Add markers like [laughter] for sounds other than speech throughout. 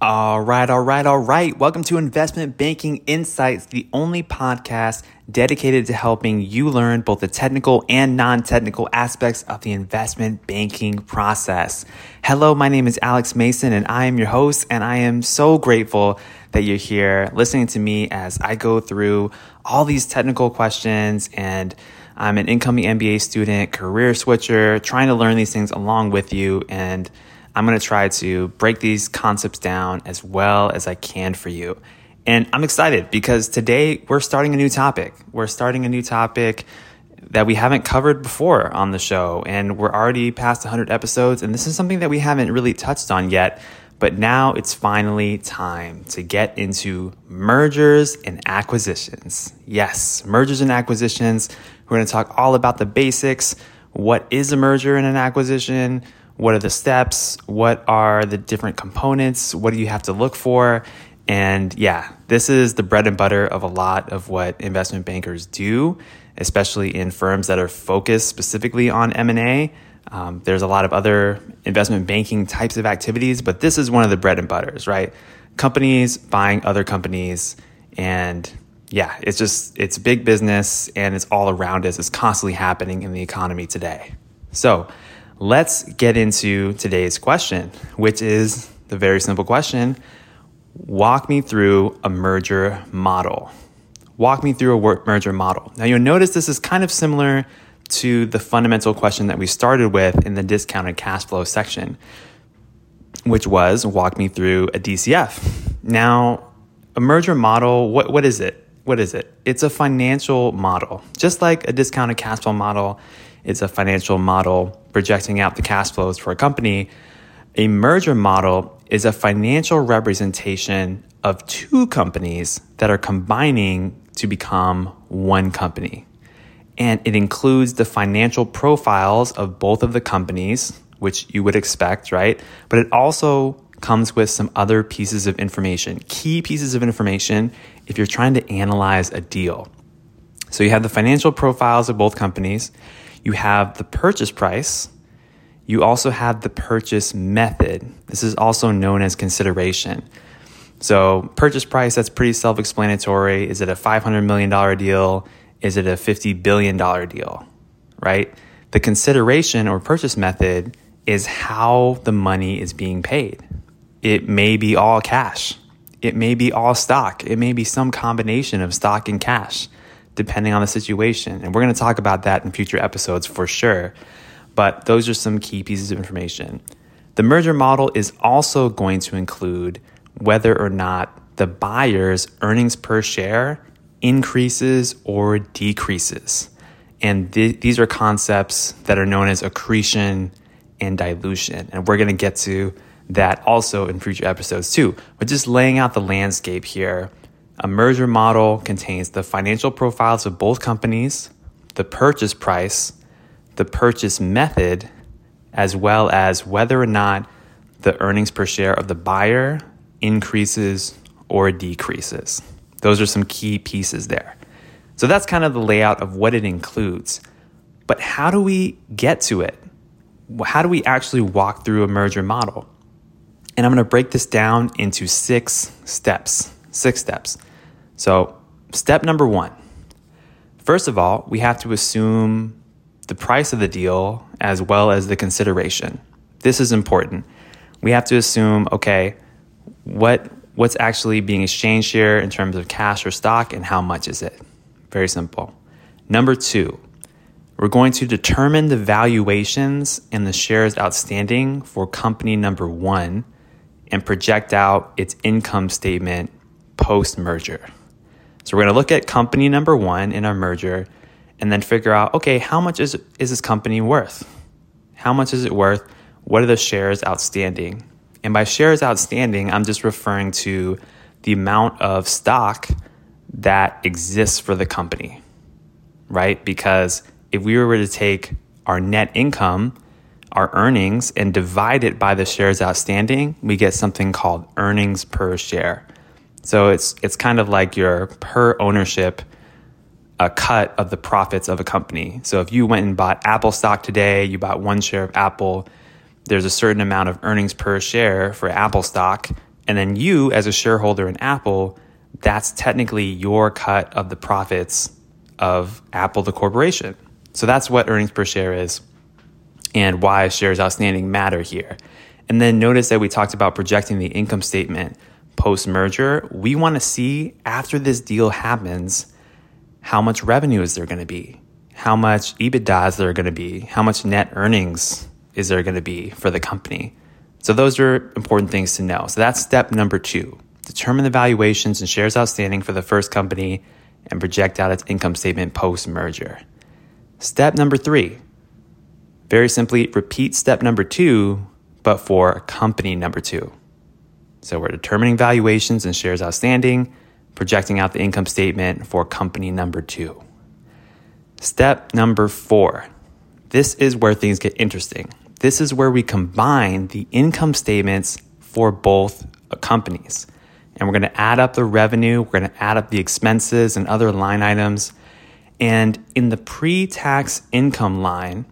All right, all right, all right. Welcome to Investment Banking Insights, the only podcast dedicated to helping you learn both the technical and non technical aspects of the investment banking process. Hello, my name is Alex Mason, and I am your host, and I am so grateful that you're here listening to me as I go through all these technical questions and I'm an incoming MBA student, career switcher, trying to learn these things along with you and I'm going to try to break these concepts down as well as I can for you. And I'm excited because today we're starting a new topic. We're starting a new topic that we haven't covered before on the show. And we're already past 100 episodes. And this is something that we haven't really touched on yet. But now it's finally time to get into mergers and acquisitions. Yes, mergers and acquisitions. We're going to talk all about the basics. What is a merger and an acquisition? What are the steps? What are the different components? What do you have to look for? And yeah, this is the bread and butter of a lot of what investment bankers do, especially in firms that are focused specifically on M&A. Um, there's a lot of other investment banking types of activities, but this is one of the bread and butters, right? Companies buying other companies and yeah, it's just it's big business and it's all around us. It's constantly happening in the economy today. So, let's get into today's question, which is the very simple question Walk me through a merger model. Walk me through a merger model. Now, you'll notice this is kind of similar to the fundamental question that we started with in the discounted cash flow section, which was walk me through a DCF. Now, a merger model, what, what is it? What is it? It's a financial model, just like a discounted cash flow model it's a financial model projecting out the cash flows for a company. A merger model is a financial representation of two companies that are combining to become one company. And it includes the financial profiles of both of the companies, which you would expect, right? But it also comes with some other pieces of information, key pieces of information if you're trying to analyze a deal. So you have the financial profiles of both companies. You have the purchase price. You also have the purchase method. This is also known as consideration. So, purchase price, that's pretty self explanatory. Is it a $500 million deal? Is it a $50 billion deal? Right? The consideration or purchase method is how the money is being paid. It may be all cash, it may be all stock, it may be some combination of stock and cash depending on the situation. And we're going to talk about that in future episodes for sure. But those are some key pieces of information. The merger model is also going to include whether or not the buyer's earnings per share increases or decreases. And th- these are concepts that are known as accretion and dilution. And we're going to get to that also in future episodes too. But just laying out the landscape here a merger model contains the financial profiles of both companies, the purchase price, the purchase method, as well as whether or not the earnings per share of the buyer increases or decreases. Those are some key pieces there. So that's kind of the layout of what it includes. But how do we get to it? How do we actually walk through a merger model? And I'm going to break this down into six steps. Six steps. So, step number one first of all, we have to assume the price of the deal as well as the consideration. This is important. We have to assume, okay, what what's actually being exchanged here in terms of cash or stock and how much is it? Very simple. Number 2, we're going to determine the valuations and the shares outstanding for company number 1 and project out its income statement post merger. So we're going to look at company number one in our merger and then figure out okay, how much is, is this company worth? How much is it worth? What are the shares outstanding? And by shares outstanding, I'm just referring to the amount of stock that exists for the company, right? Because if we were to take our net income, our earnings, and divide it by the shares outstanding, we get something called earnings per share. So it's it's kind of like your per ownership a cut of the profits of a company. So if you went and bought Apple stock today, you bought one share of Apple, there's a certain amount of earnings per share for Apple stock, And then you, as a shareholder in Apple, that's technically your cut of the profits of Apple, the corporation. So that's what earnings per share is and why shares outstanding matter here. And then notice that we talked about projecting the income statement post merger. We want to see after this deal happens how much revenue is there going to be? How much EBITDA is there going to be? How much net earnings is there going to be for the company? So those are important things to know. So that's step number two. Determine the valuations and shares outstanding for the first company and project out its income statement post merger. Step number three. Very simply, repeat step number two, but for company number two. So we're determining valuations and shares outstanding, projecting out the income statement for company number two. Step number four. This is where things get interesting. This is where we combine the income statements for both companies. And we're going to add up the revenue, we're going to add up the expenses and other line items. And in the pre tax income line,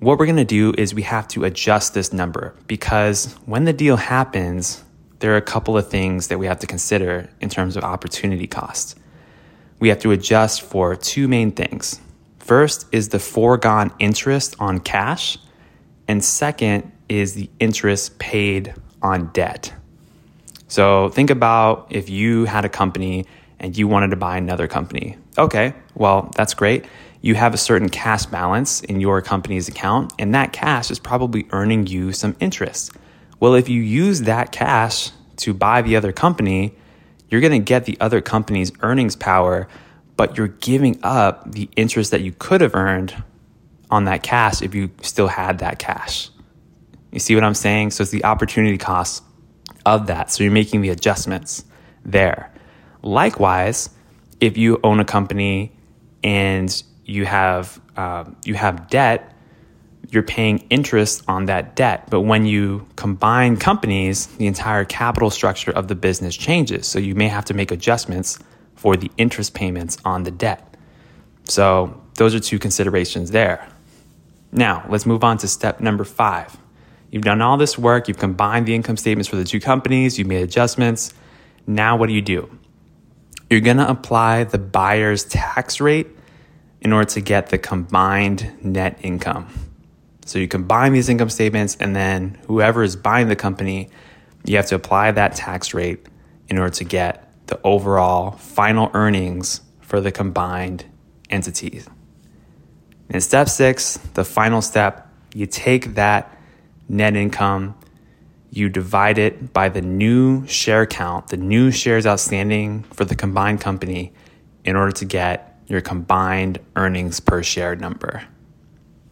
what we're going to do is we have to adjust this number because when the deal happens, there are a couple of things that we have to consider in terms of opportunity cost. We have to adjust for two main things. First is the foregone interest on cash, and second is the interest paid on debt. So think about if you had a company and you wanted to buy another company. Okay, well, that's great. You have a certain cash balance in your company's account, and that cash is probably earning you some interest. Well, if you use that cash to buy the other company, you're going to get the other company's earnings power, but you're giving up the interest that you could have earned on that cash if you still had that cash. You see what I'm saying? So it's the opportunity cost of that. So you're making the adjustments there. Likewise, if you own a company and you have um, you have debt, you're paying interest on that debt. But when you combine companies, the entire capital structure of the business changes. So you may have to make adjustments for the interest payments on the debt. So those are two considerations there. Now, let's move on to step number five. You've done all this work, you've combined the income statements for the two companies, you've made adjustments. Now, what do you do? You're gonna apply the buyer's tax rate in order to get the combined net income. So you combine these income statements, and then whoever is buying the company, you have to apply that tax rate in order to get the overall final earnings for the combined entities. In step six, the final step, you take that net income, you divide it by the new share count, the new shares outstanding for the combined company in order to get your combined earnings per share number.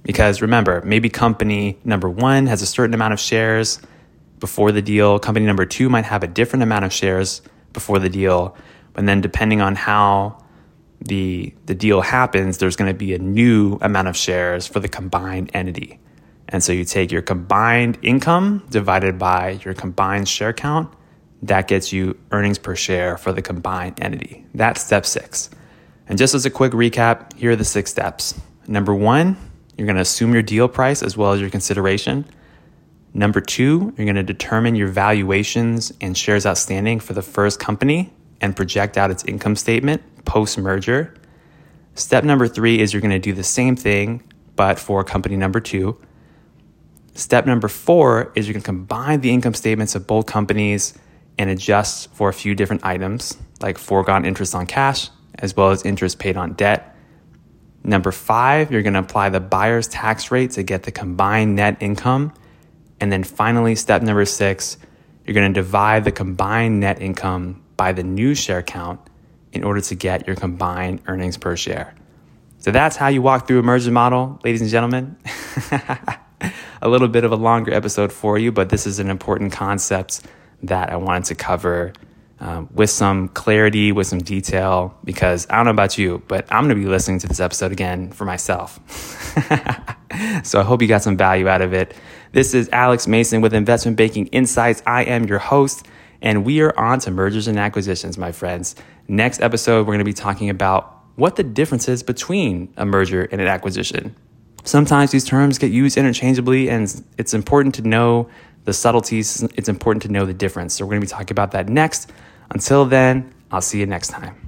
Because remember, maybe company number one has a certain amount of shares before the deal, company number two might have a different amount of shares before the deal. And then, depending on how the, the deal happens, there's going to be a new amount of shares for the combined entity. And so you take your combined income divided by your combined share count. That gets you earnings per share for the combined entity. That's step six. And just as a quick recap, here are the six steps. Number one, you're going to assume your deal price as well as your consideration. Number two, you're going to determine your valuations and shares outstanding for the first company and project out its income statement post merger. Step number three is you're going to do the same thing, but for company number two. Step number four is you can combine the income statements of both companies and adjust for a few different items like foregone interest on cash as well as interest paid on debt. Number five, you're going to apply the buyer's tax rate to get the combined net income. And then finally, step number six, you're going to divide the combined net income by the new share count in order to get your combined earnings per share. So that's how you walk through a merger model, ladies and gentlemen. [laughs] a little bit of a longer episode for you, but this is an important concept that I wanted to cover um, with some clarity, with some detail, because I don't know about you, but I'm going to be listening to this episode again for myself. [laughs] so I hope you got some value out of it. This is Alex Mason with Investment Banking Insights. I am your host, and we are on to mergers and acquisitions, my friends. Next episode, we're going to be talking about what the difference is between a merger and an acquisition. Sometimes these terms get used interchangeably, and it's important to know the subtleties. It's important to know the difference. So we're going to be talking about that next. Until then, I'll see you next time.